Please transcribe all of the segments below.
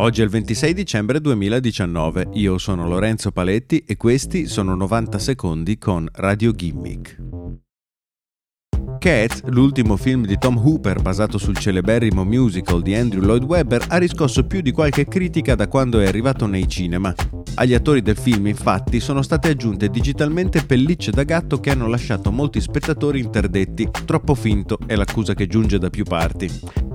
Oggi è il 26 dicembre 2019, io sono Lorenzo Paletti e questi sono 90 secondi con Radio Gimmick. Cats, l'ultimo film di Tom Hooper basato sul celeberrimo musical di Andrew Lloyd Webber, ha riscosso più di qualche critica da quando è arrivato nei cinema. Agli attori del film, infatti, sono state aggiunte digitalmente pellicce da gatto che hanno lasciato molti spettatori interdetti. Troppo finto è l'accusa che giunge da più parti.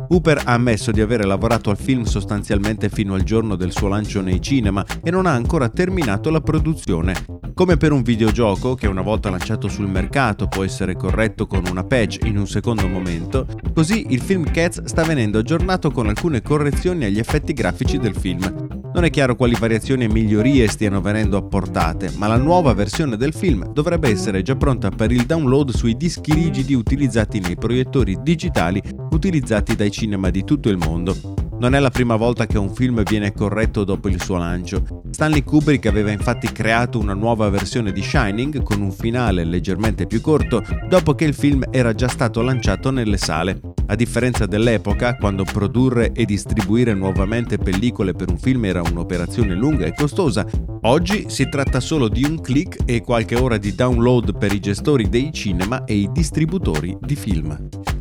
Hooper ha ammesso di avere lavorato al film sostanzialmente fino al giorno del suo lancio nei cinema e non ha ancora terminato la produzione. Come per un videogioco che una volta lanciato sul mercato può essere corretto con una patch in un secondo momento, così il film Cats sta venendo aggiornato con alcune correzioni agli effetti grafici del film. Non è chiaro quali variazioni e migliorie stiano venendo apportate, ma la nuova versione del film dovrebbe essere già pronta per il download sui dischi rigidi utilizzati nei proiettori digitali utilizzati dai cinema di tutto il mondo. Non è la prima volta che un film viene corretto dopo il suo lancio. Stanley Kubrick aveva infatti creato una nuova versione di Shining con un finale leggermente più corto dopo che il film era già stato lanciato nelle sale. A differenza dell'epoca, quando produrre e distribuire nuovamente pellicole per un film era un'operazione lunga e costosa, oggi si tratta solo di un click e qualche ora di download per i gestori dei cinema e i distributori di film.